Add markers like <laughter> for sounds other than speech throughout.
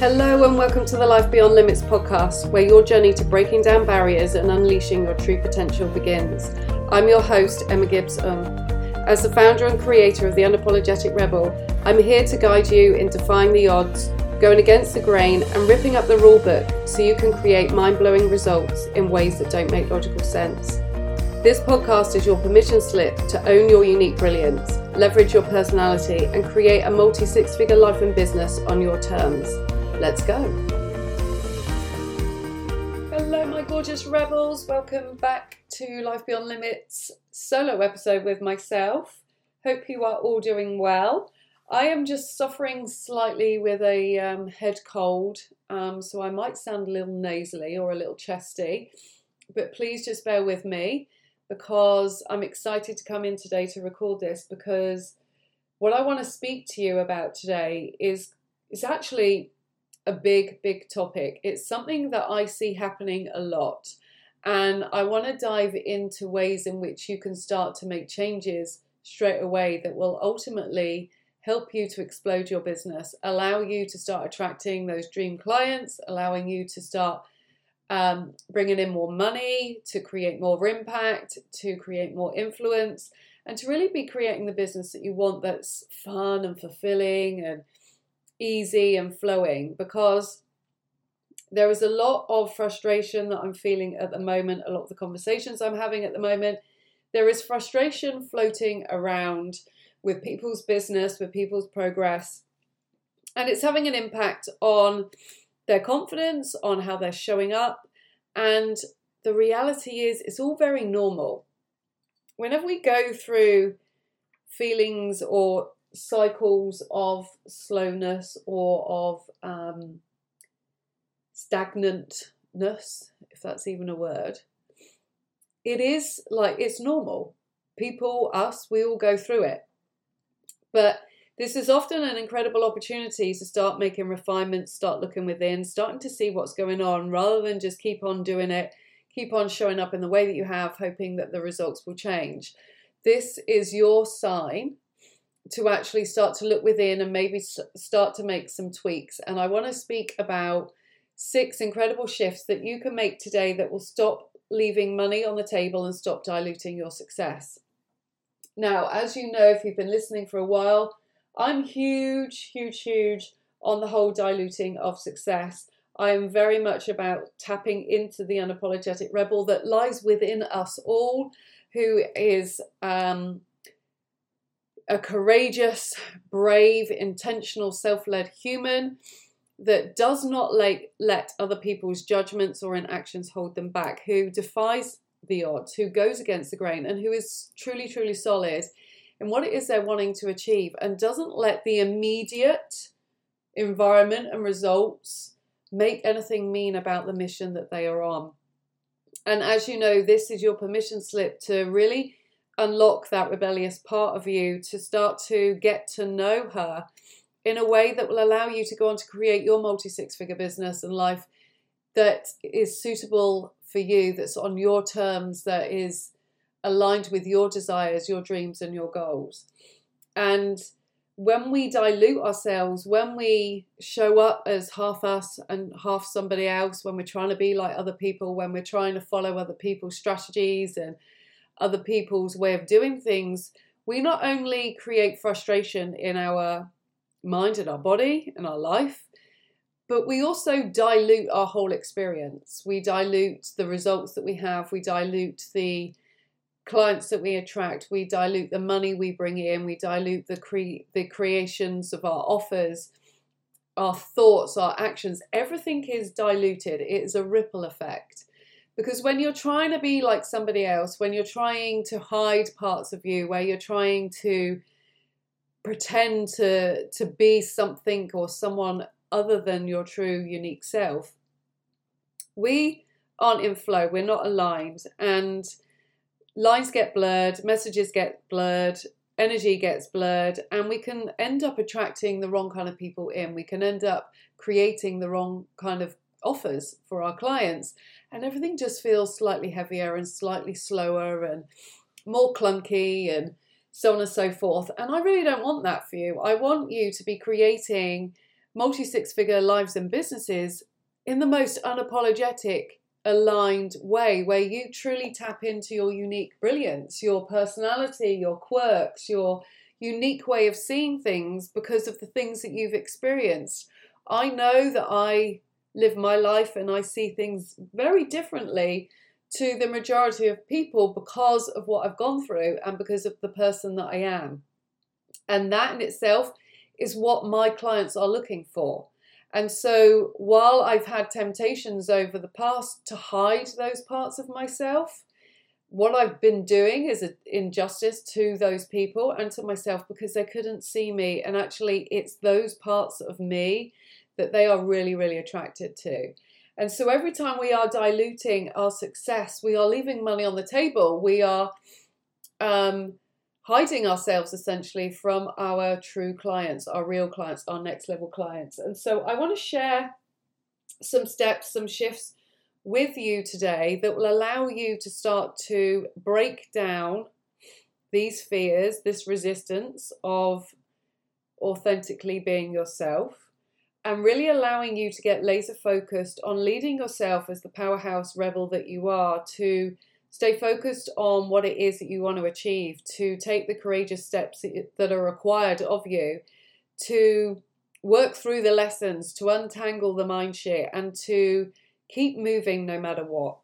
Hello, and welcome to the Life Beyond Limits podcast, where your journey to breaking down barriers and unleashing your true potential begins. I'm your host, Emma Gibbs Um. As the founder and creator of The Unapologetic Rebel, I'm here to guide you in defying the odds, going against the grain, and ripping up the rule book so you can create mind blowing results in ways that don't make logical sense. This podcast is your permission slip to own your unique brilliance, leverage your personality, and create a multi six figure life and business on your terms. Let's go. Hello, my gorgeous rebels. Welcome back to Life Beyond Limits solo episode with myself. Hope you are all doing well. I am just suffering slightly with a um, head cold, um, so I might sound a little nasally or a little chesty, but please just bear with me because I'm excited to come in today to record this because what I want to speak to you about today is is actually a big, big topic. It's something that I see happening a lot. And I want to dive into ways in which you can start to make changes straight away that will ultimately help you to explode your business, allow you to start attracting those dream clients, allowing you to start um, bringing in more money, to create more impact, to create more influence, and to really be creating the business that you want that's fun and fulfilling and easy and flowing because there is a lot of frustration that I'm feeling at the moment, a lot of the conversations I'm having at the moment. There is frustration floating around with people's business, with people's progress, and it's having an impact on their confidence, on how they're showing up. And the reality is, it's all very normal. Whenever we go through feelings or cycles of slowness or of um, stagnantness, if that's even a word, it is like it's normal. People, us, we all go through it. But this is often an incredible opportunity to start making refinements, start looking within, starting to see what's going on rather than just keep on doing it, keep on showing up in the way that you have, hoping that the results will change. This is your sign to actually start to look within and maybe start to make some tweaks. And I want to speak about six incredible shifts that you can make today that will stop leaving money on the table and stop diluting your success. Now, as you know, if you've been listening for a while, I'm huge, huge, huge on the whole diluting of success. I am very much about tapping into the unapologetic rebel that lies within us all, who is um, a courageous, brave, intentional, self led human that does not let, let other people's judgments or inactions hold them back, who defies the odds, who goes against the grain, and who is truly, truly solid in what it is they're wanting to achieve and doesn't let the immediate environment and results make anything mean about the mission that they are on. And as you know, this is your permission slip to really unlock that rebellious part of you to start to get to know her in a way that will allow you to go on to create your multi six figure business and life that is suitable for you, that's on your terms, that is aligned with your desires, your dreams, and your goals. And when we dilute ourselves, when we show up as half us and half somebody else, when we're trying to be like other people, when we're trying to follow other people's strategies and other people's way of doing things, we not only create frustration in our mind and our body and our life, but we also dilute our whole experience. We dilute the results that we have, we dilute the clients that we attract, we dilute the money we bring in, we dilute the cre- the creations of our offers, our thoughts, our actions. Everything is diluted. It is a ripple effect. Because when you're trying to be like somebody else, when you're trying to hide parts of you, where you're trying to pretend to to be something or someone other than your true unique self, we aren't in flow, we're not aligned, and lines get blurred, messages get blurred, energy gets blurred, and we can end up attracting the wrong kind of people in. We can end up creating the wrong kind of offers for our clients and everything just feels slightly heavier and slightly slower and more clunky and so on and so forth. And I really don't want that for you. I want you to be creating multi six figure lives and businesses in the most unapologetic, aligned way where you truly tap into your unique brilliance, your personality, your quirks, your unique way of seeing things because of the things that you've experienced. I know that I live my life and I see things very differently to the majority of people because of what I've gone through and because of the person that I am. And that in itself is what my clients are looking for. And so while I've had temptations over the past to hide those parts of myself, what I've been doing is an injustice to those people and to myself because they couldn't see me. And actually, it's those parts of me that they are really, really attracted to. And so every time we are diluting our success, we are leaving money on the table. We are um, hiding ourselves essentially from our true clients, our real clients, our next level clients. And so I want to share some steps, some shifts with you today that will allow you to start to break down these fears, this resistance of authentically being yourself, and really allowing you to get laser focused on leading yourself as the powerhouse rebel that you are to Stay focused on what it is that you want to achieve, to take the courageous steps that are required of you, to work through the lessons, to untangle the mind shit, and to keep moving no matter what.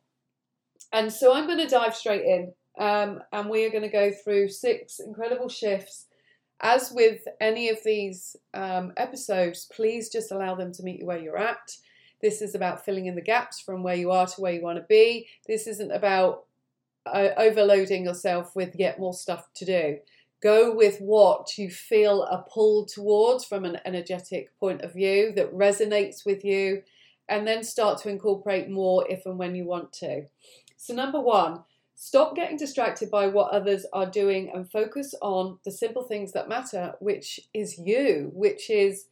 And so I'm going to dive straight in, um, and we are going to go through six incredible shifts. As with any of these um, episodes, please just allow them to meet you where you're at. This is about filling in the gaps from where you are to where you want to be. This isn't about overloading yourself with yet more stuff to do. Go with what you feel a pull towards from an energetic point of view that resonates with you, and then start to incorporate more if and when you want to. So, number one, stop getting distracted by what others are doing and focus on the simple things that matter, which is you, which is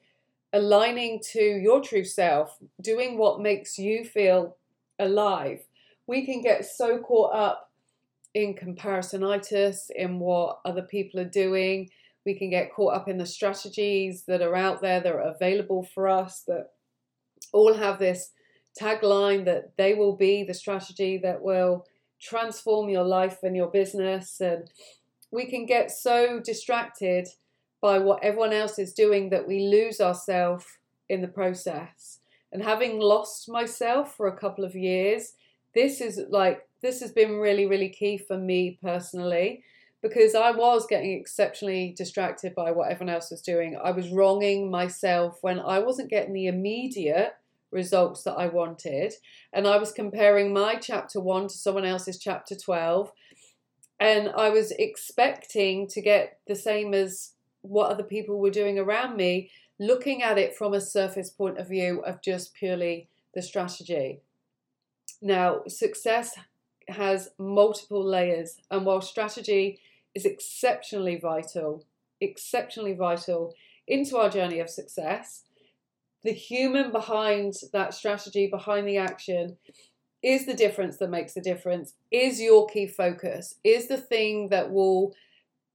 aligning to your true self, doing what makes you feel alive. We can get so caught up in comparisonitis, in what other people are doing. We can get caught up in the strategies that are out there that are available for us that all have this tagline that they will be the strategy that will transform your life and your business. And we can get so distracted by what everyone else is doing that we lose ourselves in the process. And having lost myself for a couple of years, this is like this has been really, really key for me personally because I was getting exceptionally distracted by what everyone else was doing. I was wronging myself when I wasn't getting the immediate results that I wanted. And I was comparing my chapter one to someone else's chapter 12. And I was expecting to get the same as what other people were doing around me, looking at it from a surface point of view of just purely the strategy. Now, success has multiple layers, and while strategy is exceptionally vital, exceptionally vital into our journey of success, the human behind that strategy, behind the action, is the difference that makes the difference, is your key focus, is the thing that will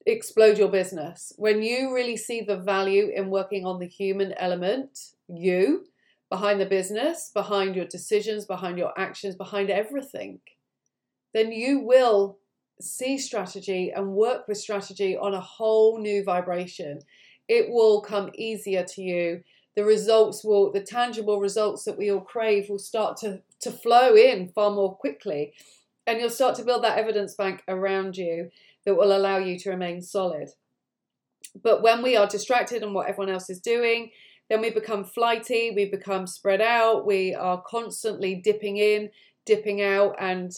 explode your business. When you really see the value in working on the human element, you, behind the business, behind your decisions, behind your actions, behind everything, then you will see strategy and work with strategy on a whole new vibration. It will come easier to you. The results will, the tangible results that we all crave will start to, to flow in far more quickly. And you'll start to build that evidence bank around you that will allow you to remain solid. But when we are distracted on what everyone else is doing, then we become flighty, we become spread out, we are constantly dipping in, dipping out, and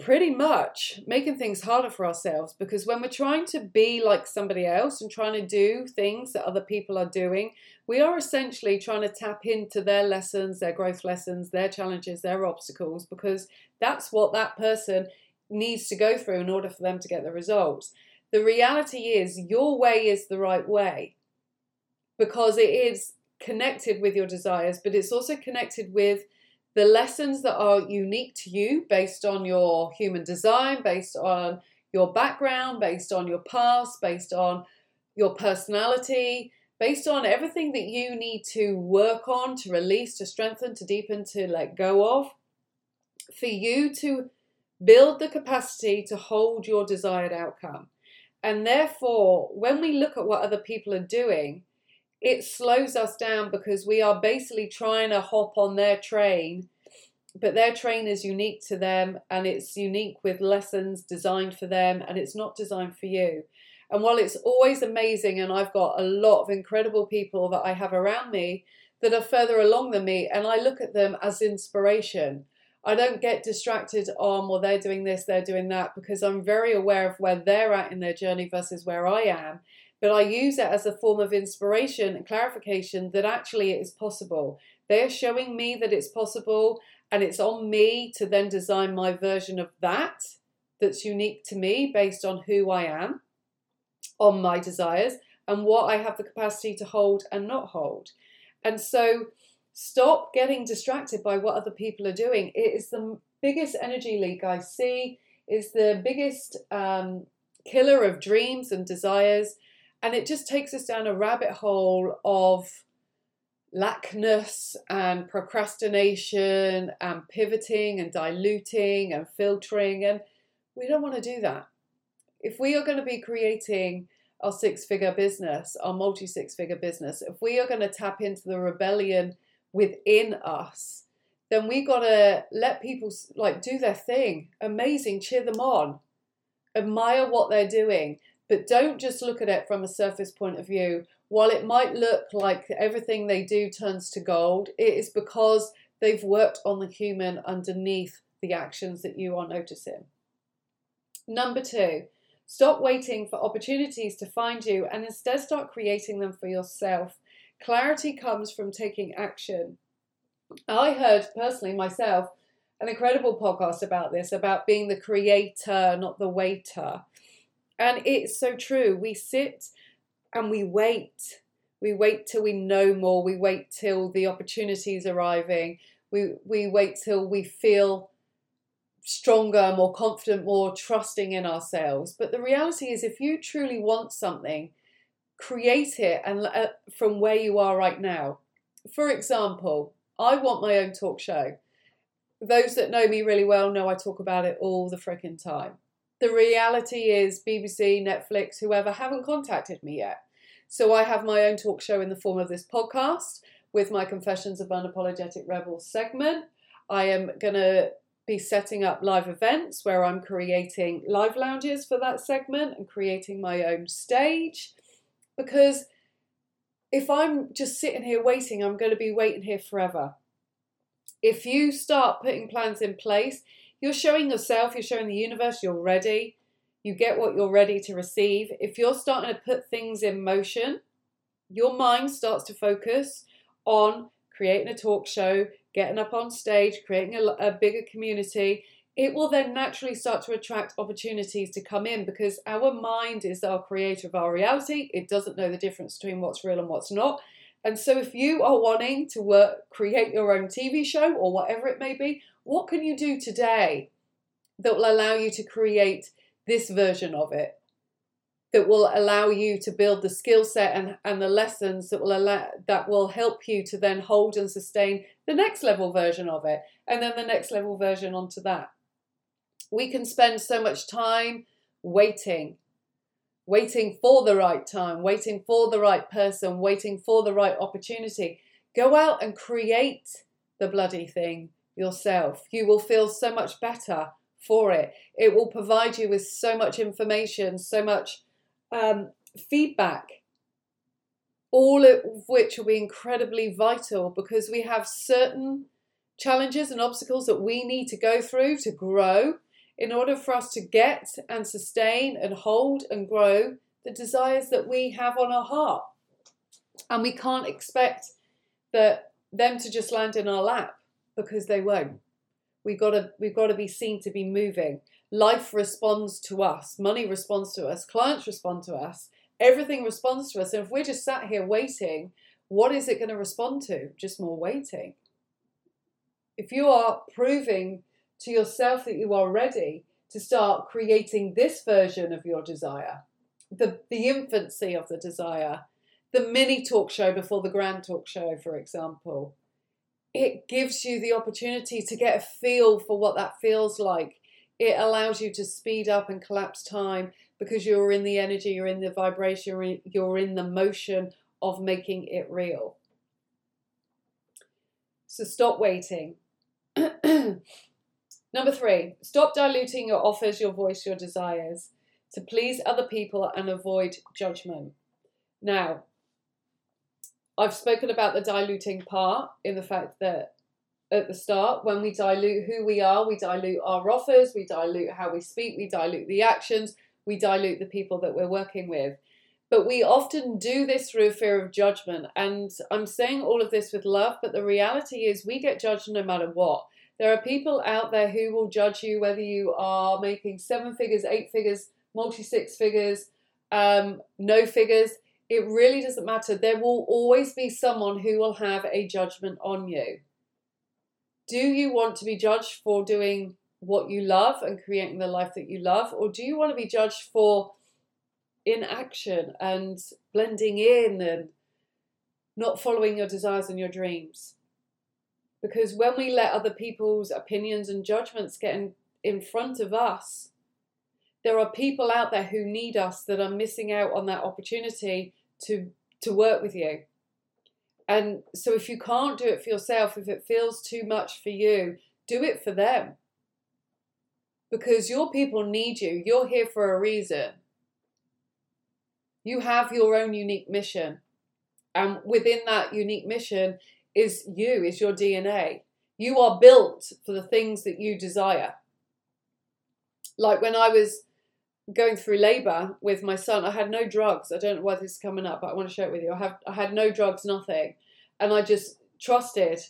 pretty much making things harder for ourselves because when we're trying to be like somebody else and trying to do things that other people are doing, we are essentially trying to tap into their lessons, their growth lessons, their challenges, their obstacles, because that's what that person needs to go through in order for them to get the results. The reality is, your way is the right way because it is connected with your desires, but it's also connected with the lessons that are unique to you based on your human design, based on your background, based on your past, based on your personality, based on everything that you need to work on, to release, to strengthen, to deepen, to let go of, for you to build the capacity to hold your desired outcome. And therefore, when we look at what other people are doing, it slows us down because we are basically trying to hop on their train, but their train is unique to them and it's unique with lessons designed for them and it's not designed for you. And while it's always amazing, and I've got a lot of incredible people that I have around me that are further along than me, and I look at them as inspiration. I don't get distracted on, well, they're doing this, they're doing that, because I'm very aware of where they're at in their journey versus where I am. But I use it as a form of inspiration and clarification that actually it is possible. They're showing me that it's possible, and it's on me to then design my version of that that's unique to me based on who I am, on my desires, and what I have the capacity to hold and not hold. And so, Stop getting distracted by what other people are doing. It is the biggest energy leak I see. Is the biggest um, killer of dreams and desires, and it just takes us down a rabbit hole of lackness and procrastination and pivoting and diluting and filtering and we don't want to do that if we are going to be creating our six figure business our multi six figure business if we are going to tap into the rebellion within us, then we got to let people like do their thing. Amazing, cheer them on. Admire what they're doing, but don't just look at it from a surface point of view. While it might look like everything they do turns to gold, it is because they've worked on the human underneath the actions that you are noticing. Number two, stop waiting for opportunities to find you and instead start creating them for yourself. Clarity comes from taking action. I heard personally myself an incredible podcast about this, about being the creator, not the waiter. And it's so true. We sit and we wait. We wait till we know more. We wait till the opportunities arriving. We we wait till we feel stronger, more confident, more trusting in ourselves. But the reality is if you truly want something, create it and uh, from where you are right now. For example, I want my own talk show. Those that know me really well know I talk about it all the freaking time. The reality is, BBC, Netflix, whoever haven't contacted me yet. So I have my own talk show in the form of this podcast with my Confessions of Unapologetic Rebel segment. I am going to be setting up live events where I'm creating live lounges for that segment and creating my own stage because if I'm just sitting here waiting, I'm going to be waiting here forever. If you start putting plans in place, you're showing yourself, you're showing the universe you're ready. You get what you're ready to receive. If you're starting to put things in motion, your mind starts to focus on creating a talk show, getting up on stage, creating a, a bigger community, it will then naturally start to attract opportunities to come in because our mind is our creator of our reality. It doesn't know the difference between what's real and what's not. And so, if you are wanting to work, create your own TV show or whatever it may be, what can you do today that will allow you to create this version of it? That will allow you to build the skill set and, and the lessons that will allow that will help you to then hold and sustain the next level version of it, and then the next level version onto that we can spend so much time waiting, waiting for the right time, waiting for the right person, waiting for the right opportunity. Go out and create the bloody thing yourself. You will feel so much better for it. It will provide you with so much information, so much um, feedback, all of which will be incredibly vital because we have certain challenges and obstacles that we need to go through to grow in order for us to get and sustain and hold and grow the desires that we have on our heart. And we can't expect that them to just land in our lap because they won't. We've got to we've got to be seen to be moving. Life responds to us, money responds to us, clients respond to us, everything responds to us. And if we're just sat here waiting, what is it going to respond to? Just more waiting. If you are proving to yourself that you are ready to start creating this version of your desire, the, the infancy of the desire, the mini talk show before the grand talk show, for example. It gives you the opportunity to get a feel for what that feels like. It allows you to speed up and collapse time because you're in the energy, you're in the vibration, you're in, the motion of making it real. So stop waiting. <clears throat> Number three, stop diluting your offers, your voice, your desires to please other people and avoid judgment. Now, I've spoken about the diluting part in the fact that at the start, when we dilute who we are, we dilute our offers, we dilute how we speak, we dilute the actions, we dilute the people that we're working with. But we often do this through fear of judgment. And I'm saying all of this with love, but the reality is we get judged no matter what. There are people out there who will judge you whether you are making seven figures, eight figures, multi six figures, um, no figures it really doesn't matter. There will always be someone who will have a judgment on you. Do you want to be judged for doing what you love and creating the life that you love? Or do you want to be judged for inaction and blending in and not following your desires and your dreams? Because when we let other people's opinions and judgments get in, in front of us, there are people out there who need us that are missing out on that opportunity to to work with you. And so if you can't do it for yourself, if it feels too much for you, do it for them. Because your people need you. You're here for a reason. You have your own unique mission. And within that unique mission is you, is your DNA. You are built for the things that you desire. Like when I was going through labor with my son. I had no drugs. I don't know why this is coming up, but I want to share it with you. I have I had no drugs, nothing, and I just trusted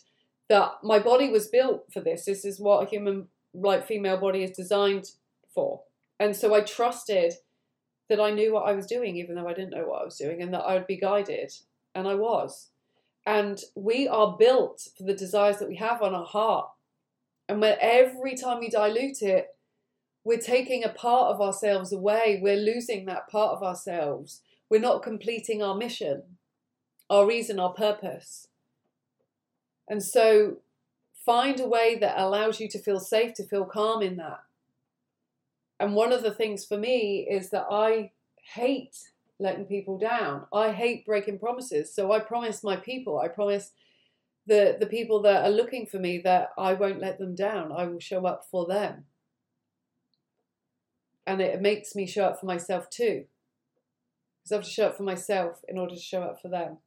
that my body was built for this. This is what a human, like female body, is designed for. And so I trusted that I knew what I was doing, even though I didn't know what I was doing, and that I would be guided, and I was. And we are built for the desires that we have on our heart. And when every time we dilute it, we're taking a part of ourselves away. We're losing that part of ourselves. We're not completing our mission, our reason, our purpose. And so find a way that allows you to feel safe, to feel calm in that. And one of the things for me is that I hate letting people down. I hate breaking promises. So I promise my people, I promise the, the people that are looking for me that I won't let them down. I will show up for them and it makes me show up for myself too. Because I have to show up for myself in order to show up for them.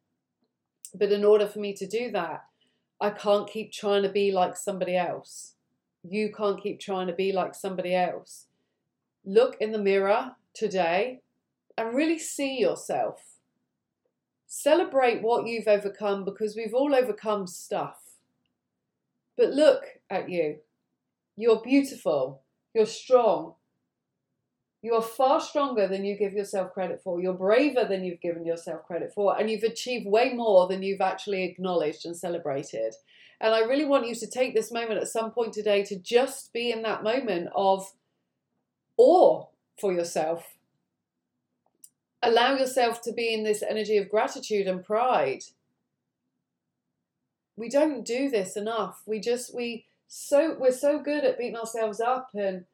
But in order for me to do that, I can't keep trying to be like somebody else. You can't keep trying to be like somebody else. Look in the mirror today and really see yourself. Celebrate what you've overcome because we've all overcome stuff. But look at you. You're beautiful. You're strong. You are far stronger than you give yourself credit for. You're braver than you've given yourself credit for. And you've achieved way more than you've actually acknowledged and celebrated. And I really want you to take this moment at some point today to just be in that moment of awe for yourself. Allow yourself to be in this energy of gratitude and pride. We don't do this enough. We just, we, so, we're so good at beating ourselves up and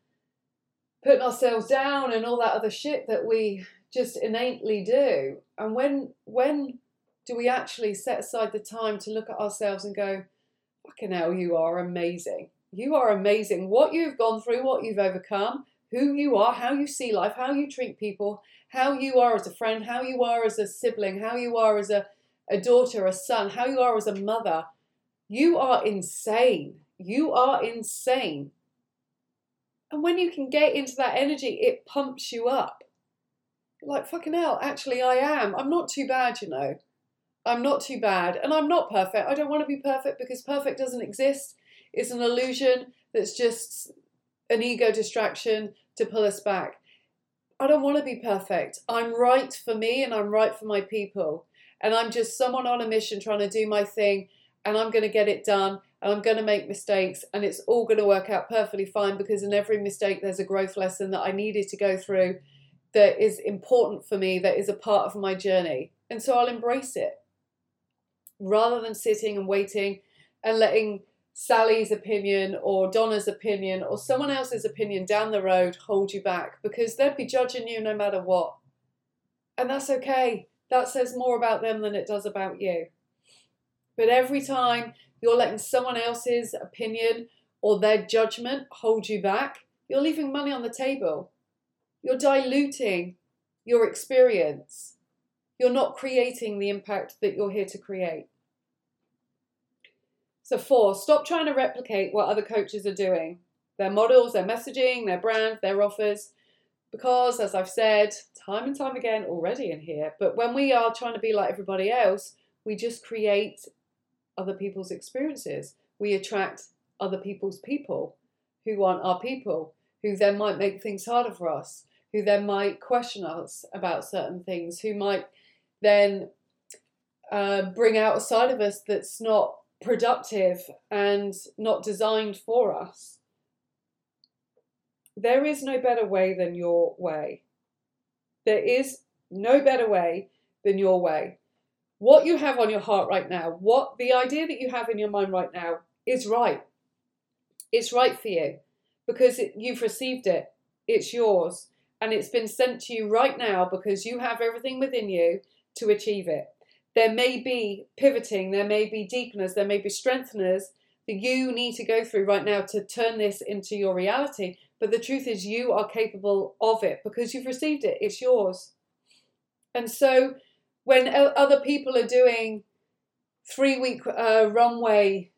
putting ourselves down and all that other shit that we just innately do. And when when do we actually set aside the time to look at ourselves and go, fucking hell, you are amazing. You are amazing. What you've gone through, what you've overcome, who you are, how you see life, how you treat people, how you are as a friend, how you are as a sibling, how you are as a, a daughter, a son, how you are as a mother. You are insane. You are insane. And when you can get into that energy, it pumps you up. Like, fucking hell, actually, I am. I'm not too bad, you know. I'm not too bad. And I'm not perfect. I don't want to be perfect because perfect doesn't exist. It's an illusion that's just an ego distraction to pull us back. I don't want to be perfect. I'm right for me and I'm right for my people. And I'm just someone on a mission trying to do my thing and I'm going to get it done I'm going to make mistakes and it's all going to work out perfectly fine because in every mistake there's a growth lesson that I needed to go through that is important for me, that is a part of my journey. And so I'll embrace it rather than sitting and waiting and letting Sally's opinion or Donna's opinion or someone else's opinion down the road hold you back because they'd be judging you no matter what. And that's okay. That says more about them than it does about you. But every time you're letting someone else's opinion or their judgment hold you back, you're leaving money on the table. You're diluting your experience. You're not creating the impact that you're here to create. So, four, stop trying to replicate what other coaches are doing their models, their messaging, their brand, their offers. Because, as I've said time and time again already in here, but when we are trying to be like everybody else, we just create other people's experiences. We attract other people's people who aren't our people, who then might make things harder for us, who then might question us about certain things, who might then uh, bring out a side of us that's not productive and not designed for us. There is no better way than your way. There is no better way than your way. What you have on your heart right now, what the idea that you have in your mind right now is right. It's right for you because it, you've received it. It's yours and it's been sent to you right now because you have everything within you to achieve it. There may be pivoting, there may be deepeners, there may be strengtheners that you need to go through right now to turn this into your reality. But the truth is, you are capable of it because you've received it, it's yours. And so, when other people are doing three week uh, runway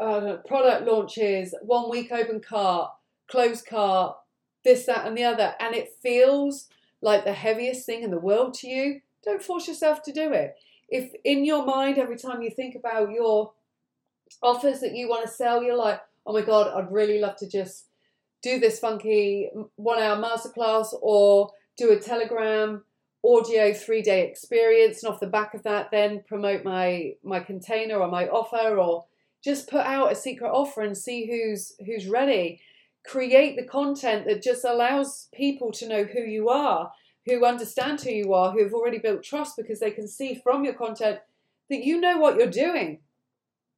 uh, product launches, one week open cart, closed cart, this, that, and the other, and it feels like the heaviest thing in the world to you, don't force yourself to do it. If in your mind, every time you think about your offers that you want to sell, you're like, oh my God, I'd really love to just do this funky one hour masterclass or do a Telegram audio three day experience and off the back of that then promote my my container or my offer or just put out a secret offer and see who's who's ready create the content that just allows people to know who you are, who understand who you are, who have already built trust because they can see from your content that you know what you're doing.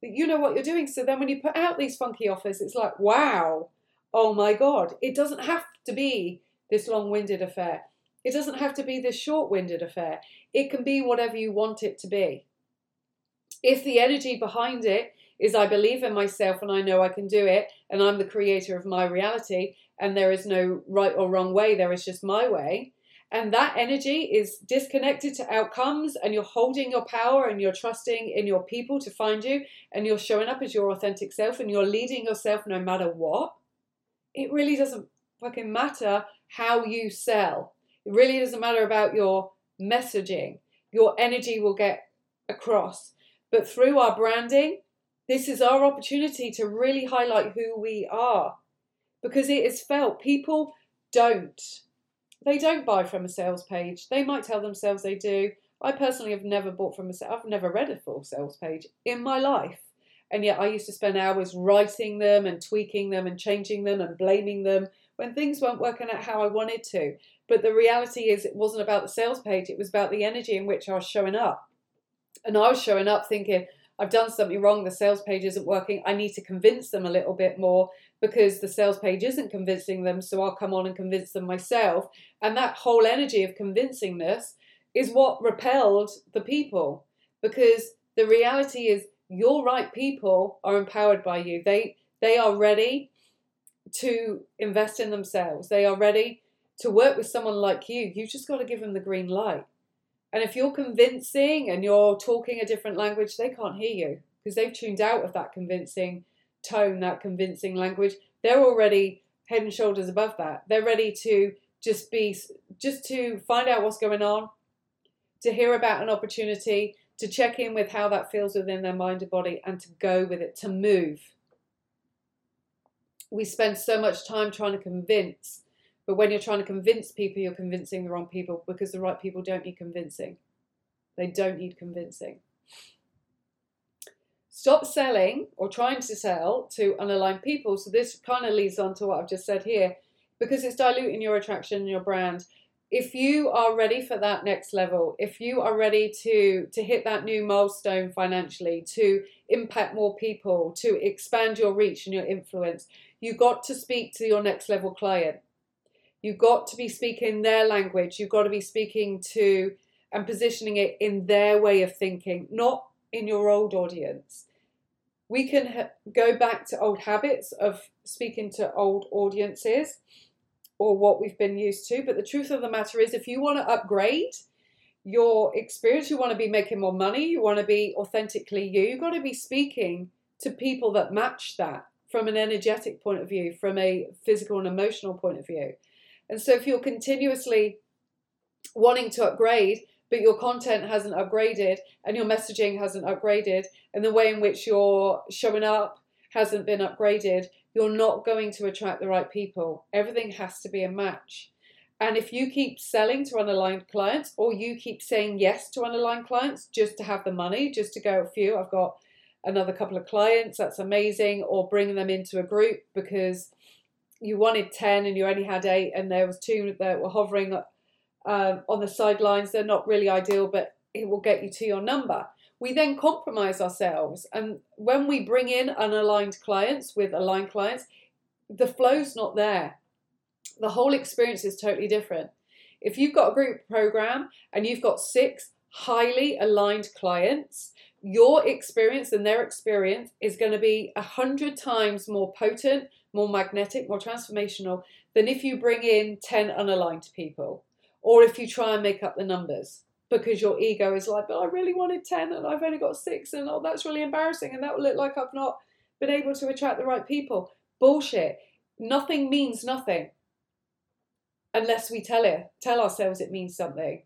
That you know what you're doing. So then when you put out these funky offers, it's like, wow, oh my God. It doesn't have to be this long winded affair. It doesn't have to be this short winded affair. It can be whatever you want it to be. If the energy behind it is I believe in myself and I know I can do it and I'm the creator of my reality and there is no right or wrong way, there is just my way. And that energy is disconnected to outcomes, and you're holding your power and you're trusting in your people to find you, and you're showing up as your authentic self and you're leading yourself no matter what. It really doesn't fucking matter how you sell. It really doesn't matter about your messaging. Your energy will get across. But through our branding, this is our opportunity to really highlight who we are because it is felt. People don't. They don't buy from a sales page. They might tell themselves they do. I personally have never bought from a I've never read a full sales page in my life. And yet I used to spend hours writing them and tweaking them and changing them and blaming them when things weren't working out how I wanted to. But the reality is it wasn't about the sales page, it was about the energy in which I was showing up. And I was showing up thinking, I've done something wrong, the sales page isn't working. I need to convince them a little bit more because the sales page isn't convincing them. So I'll come on and convince them myself. And that whole energy of convincingness is what repelled the people because the reality is your right people are empowered by you. They they are ready to invest in themselves. They are ready to work with someone like you. You've just got to give them the green light. And if you're convincing and you're talking a different language, they can't hear you because they've tuned out of that convincing tone, that convincing language. They're already head and shoulders above that. They're ready to just be, just to find out what's going on, to hear about an opportunity, to check in with how that feels within their mind and body, and to go with it, to move. We spend so much time trying to convince but when you're trying to convince people, you're convincing the wrong people because the right people don't need convincing. They don't need convincing. Stop selling or trying to sell to unaligned people. So this kind of leads on to what I've just said here because it's diluting your attraction and your brand. if you are ready for that next level, if you are ready to to hit that new milestone financially, to impact more people, to expand your reach and your influence, you got to speak to your next level client. You've got to be speaking their language. You've got to be speaking to and positioning it in their way of thinking, not in your old audience. We can ha- go back to old habits of speaking to old audiences or what we've been used to. But the truth of the matter is, if you want to upgrade your experience, you want to be making more money, you want to be authentically you, you've got to be speaking to people that match that from an energetic point of view, from a physical and emotional point of view. And so if you're continuously wanting to upgrade, but your content hasn't upgraded and your messaging hasn't upgraded, and the way in which you're showing up hasn't been upgraded, you're not going to attract the right people. Everything has to be a match. And if you keep selling to unaligned clients or you keep saying yes to unaligned clients just to have the money, just to go a few, I've got another couple of clients, that's amazing, or bring them into a group because you wanted 10 and you only had eight and there was two that were hovering um, on the sidelines. They're not really ideal, but it will get you to your number we then compromise ourselves. And when we bring in unaligned clients with aligned clients, the flow's not there. The whole experience is totally different. If you've got a group program and you've got six highly aligned clients, your experience and their experience is going to be a hundred times more potent, more magnetic, more transformational than if you bring in 10 unaligned people or if you try and make up the numbers because your ego is like, but I really wanted 10 and I've only got six, and oh, that's really embarrassing, and that will look like I've not been able to attract the right people. Bullshit. Nothing means nothing unless we tell it, tell ourselves it means something.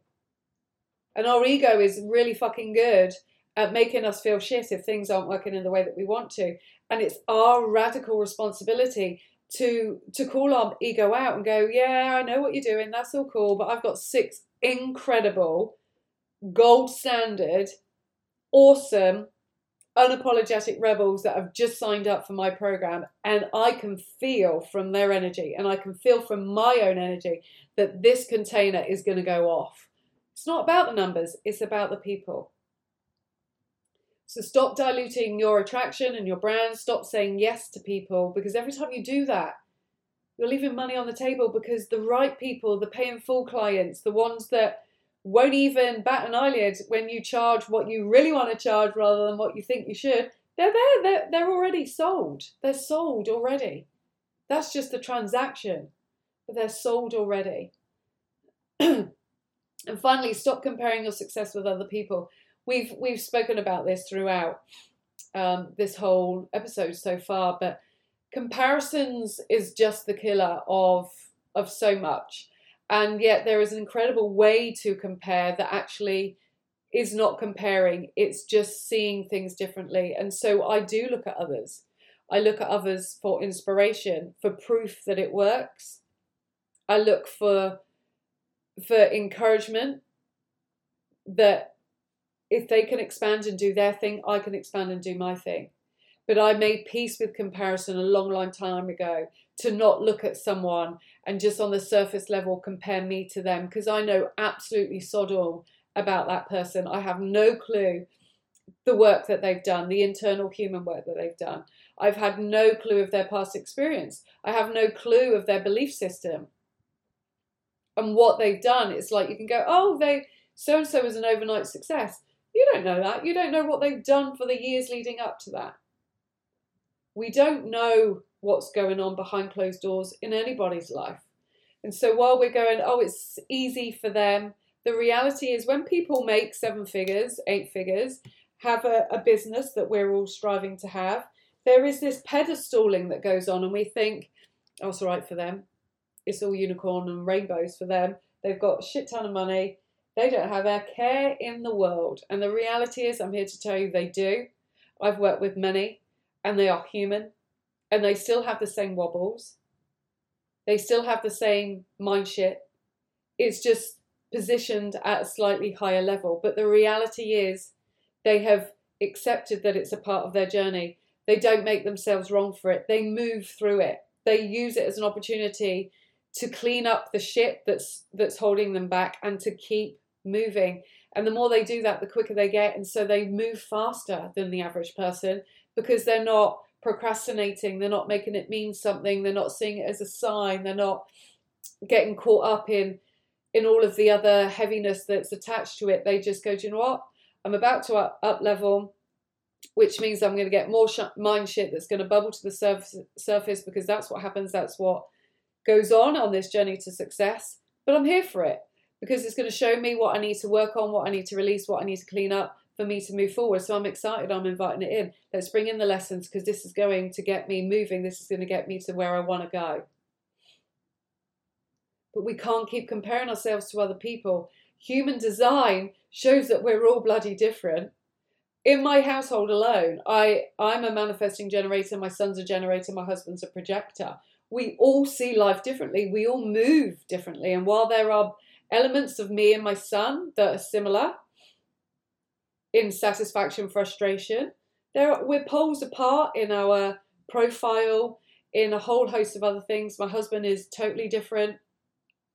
And our ego is really fucking good at making us feel shit if things aren't working in the way that we want to. And it's our radical responsibility to to call our ego out and go, yeah, I know what you're doing, that's all cool, but I've got six incredible gold standard, awesome, unapologetic rebels that have just signed up for my program. And I can feel from their energy and I can feel from my own energy that this container is going to go off. It's not about the numbers, it's about the people. So stop diluting your attraction and your brand. Stop saying yes to people because every time you do that, you're leaving money on the table because the right people, the pay in full clients, the ones that won't even bat an eyelid when you charge what you really want to charge rather than what you think you should. They're there, they're, they're already sold. They're sold already. That's just the transaction, but they're sold already. <clears throat> and finally, stop comparing your success with other people. We've we've spoken about this throughout um, this whole episode so far, but comparisons is just the killer of of so much. And yet there is an incredible way to compare that actually is not comparing. It's just seeing things differently. And so i do look at others. I look at others for inspiration for proof that it works. I look for for encouragement that if they can expand and do their thing i can expand and do my thing but i made peace with comparison a long long time ago to not look at someone and just on the surface level compare me to them because I know absolutely sod all about that person. I have no clue the work that they've done, the internal human work that they've done. I've had no clue of their past experience. I have no clue of their belief system and what they've done. It's like you can go, oh, they so and so was an overnight success. You don't know that. You don't know what they've done for the years leading up to that. We don't know what's going on behind closed doors in anybody's life. And so while we're going, oh, it's easy for them, the reality is when people make seven figures, eight figures, have a, a business that we're all striving to have, there is this pedestaling that goes on, and we think, oh, it's all right for them. It's all unicorn and rainbows for them. They've got shit ton of money. They don't have a care in the world. And the reality is, I'm here to tell you they do. I've worked with many, and they are human and they still have the same wobbles. They still have the same mind shit. It's just positioned at a slightly higher level. But the reality is, they have accepted that it's a part of their journey. They don't make themselves wrong for it. They move through it. They use it as an opportunity to clean up the shit that's that's holding them back and to keep moving. And the more they do that, the quicker they get. And so they move faster than the average person because they're not procrastinating, they're not making it mean something, they're not seeing it as a sign, they're not getting caught up in in all of the other heaviness that's attached to it. They just go, do you know what? I'm about to up, up level, which means I'm going to get more sh- mind shit that's going to bubble to the surface, surface because that's what happens. That's what goes on on this journey to success. But I'm here for it because it's going to show me what I need to work on, what I need to release, what I need to clean up for me to move forward. So I'm excited. I'm inviting it in. Let's bring in the lessons because this is going to get me moving. This is going to get me to where I want to go. But we can't keep comparing ourselves to other people. Human design shows that we're all bloody different. In my household alone, I, I'm a manifesting generator, my son's a generator, my husband's a projector. We all see life differently, we all move differently. And while there are elements of me and my son that are similar in satisfaction, frustration, there we're poles apart in our profile, in a whole host of other things. My husband is totally different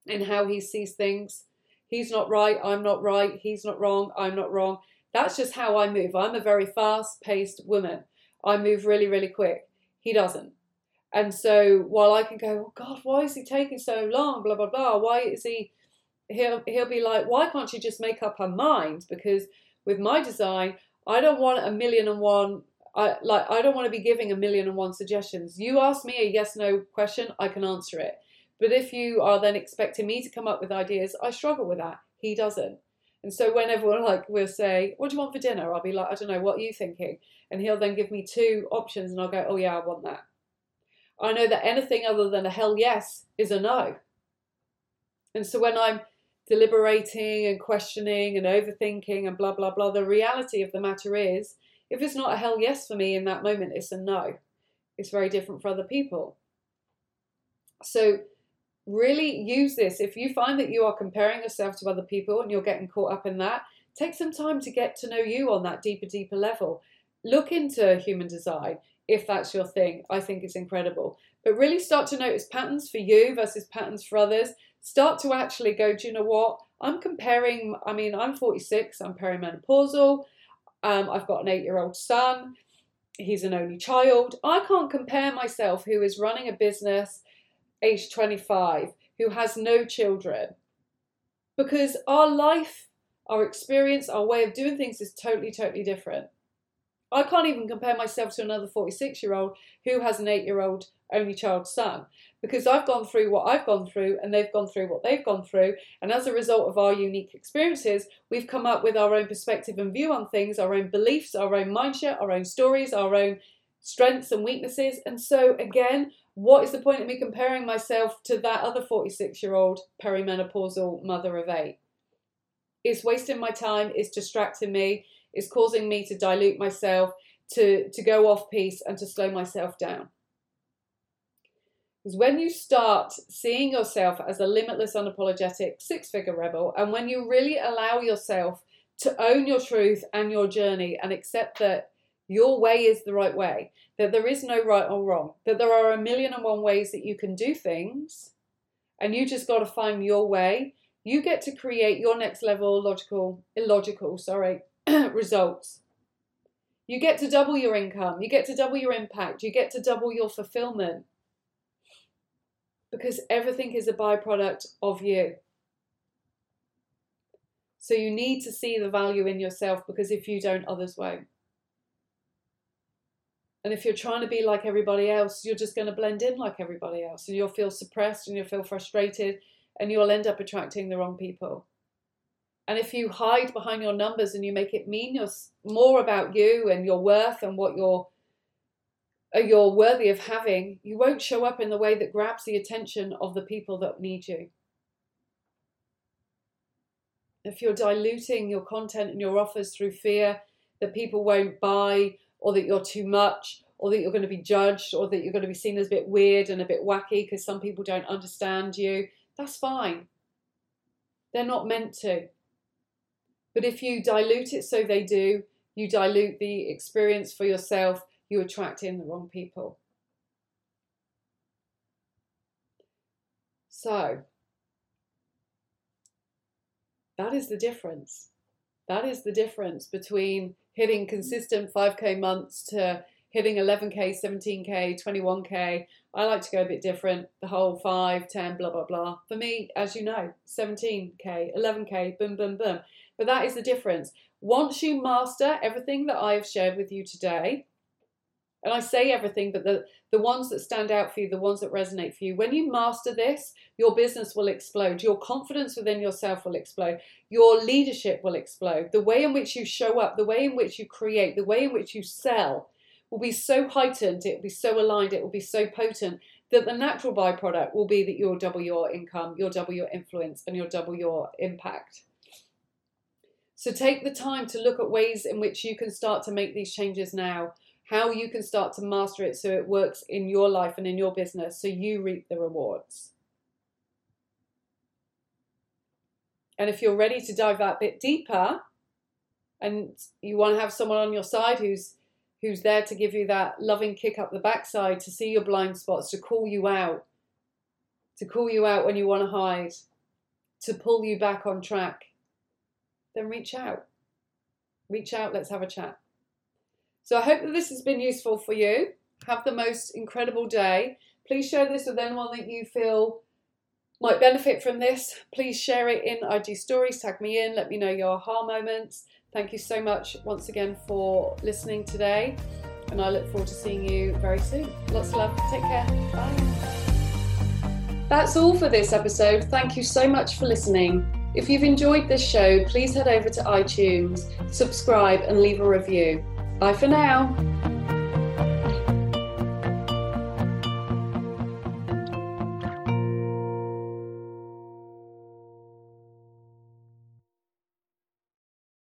in how he sees things. He's not right, I'm not right, he's not wrong, I'm not wrong. That's just how I move. I'm a very fast paced woman. I move really, really quick. He doesn't. And so while I can go, oh God, why is he taking so long? Blah, blah, blah. Why is he, he'll, he'll be like, why can't she just make up her mind? Because with my design, I don't want a million and one I like I don't want to be giving a million and one suggestions. You ask me a yes no question, I can answer it. But if you are then expecting me to come up with ideas, I struggle with that. He doesn't. And so when everyone like will say, What do you want for dinner? I'll be like, I don't know, what are you thinking? And he'll then give me two options and I'll go, Oh yeah, I want that. I know that anything other than a hell yes is a no. And so when I'm deliberating and questioning and overthinking and blah blah blah, the reality of the matter is if it's not a hell yes for me in that moment, it's a no. It's very different for other people. So really use this. If you find that you are comparing yourself to other people and you're getting caught up in that, take some time to get to know you on that deeper, deeper level. Look into human design if that's your thing. I think it's incredible. But really start to notice patterns for you versus patterns for others. Start to actually go, do you know what? I'm comparing, I mean, I'm 46, I'm perimenopausal, um, I've got an eight year old son, he's an only child. I can't compare myself, who is running a business age 25 who has no children because our life, our experience, our way of doing things is totally, totally different. I can't even compare myself to another 46 year old who has an eight year old only child son because I've gone through what I've gone through and they've gone through what they've gone through. And as a result of our unique experiences, we've come up with our own perspective and view on things, our own beliefs, our own mindset, our own stories, our own strengths and weaknesses. And so, again, what is the point of me comparing myself to that other 46 year old perimenopausal mother of eight? It's wasting my time, it's distracting me, it's causing me to dilute myself, to, to go off piece, and to slow myself down. Because when you start seeing yourself as a limitless, unapologetic six figure rebel, and when you really allow yourself to own your truth and your journey and accept that your way is the right way, that there is no right or wrong, that there are a million and one ways that you can do things, and you just got to find your way. You get to create your next level logical, illogical, sorry, <clears throat> results. You get to double your income, you get to double your impact, you get to double your fulfillment. Because everything is a byproduct of you. So you need to see the value in yourself because if you don't, others won't. And if you're trying to be like everybody else, you're just going to blend in like everybody else. And you'll feel suppressed and you'll feel frustrated and you'll end up attracting the wrong people. And if you hide behind your numbers and you make it mean you're more about you and your worth and what you're uh, you're worthy of having, you won't show up in the way that grabs the attention of the people that need you. If you're diluting your content and your offers through fear that people won't buy or that you're too much or that you're going to be judged or that you're going to be seen as a bit weird and a bit wacky because some people don't understand you, that's fine. They're not meant to. But if you dilute it so they do, you dilute the experience for yourself, you attract in the wrong people. So, that is the difference. That is the difference between hitting consistent 5K months to hitting 11K, 17K, 21K. I like to go a bit different, the whole 5, 10, blah, blah, blah. For me, as you know, 17K, 11K, boom, boom, boom. But that is the difference. Once you master everything that I have shared with you today, and I say everything, but the, the ones that stand out for you, the ones that resonate for you, when you master this, your business will explode. Your confidence within yourself will explode. Your leadership will explode. The way in which you show up, the way in which you create, the way in which you sell will be so heightened, it will be so aligned, it will be so potent that the natural byproduct will be that you'll double your income, you'll double your influence, and you'll double your impact. So take the time to look at ways in which you can start to make these changes now, how you can start to master it so it works in your life and in your business so you reap the rewards. And if you're ready to dive that bit deeper and you want to have someone on your side who's who's there to give you that loving kick up the backside, to see your blind spots, to call you out, to call you out when you want to hide, to pull you back on track, then reach out. Reach out, let's have a chat. So I hope that this has been useful for you. Have the most incredible day. Please share this with anyone that you feel might benefit from this. Please share it in IG stories, tag me in, let me know your aha moments. Thank you so much once again for listening today, and I look forward to seeing you very soon. Lots of love. Take care. Bye. That's all for this episode. Thank you so much for listening. If you've enjoyed this show, please head over to iTunes, subscribe, and leave a review. Bye for now.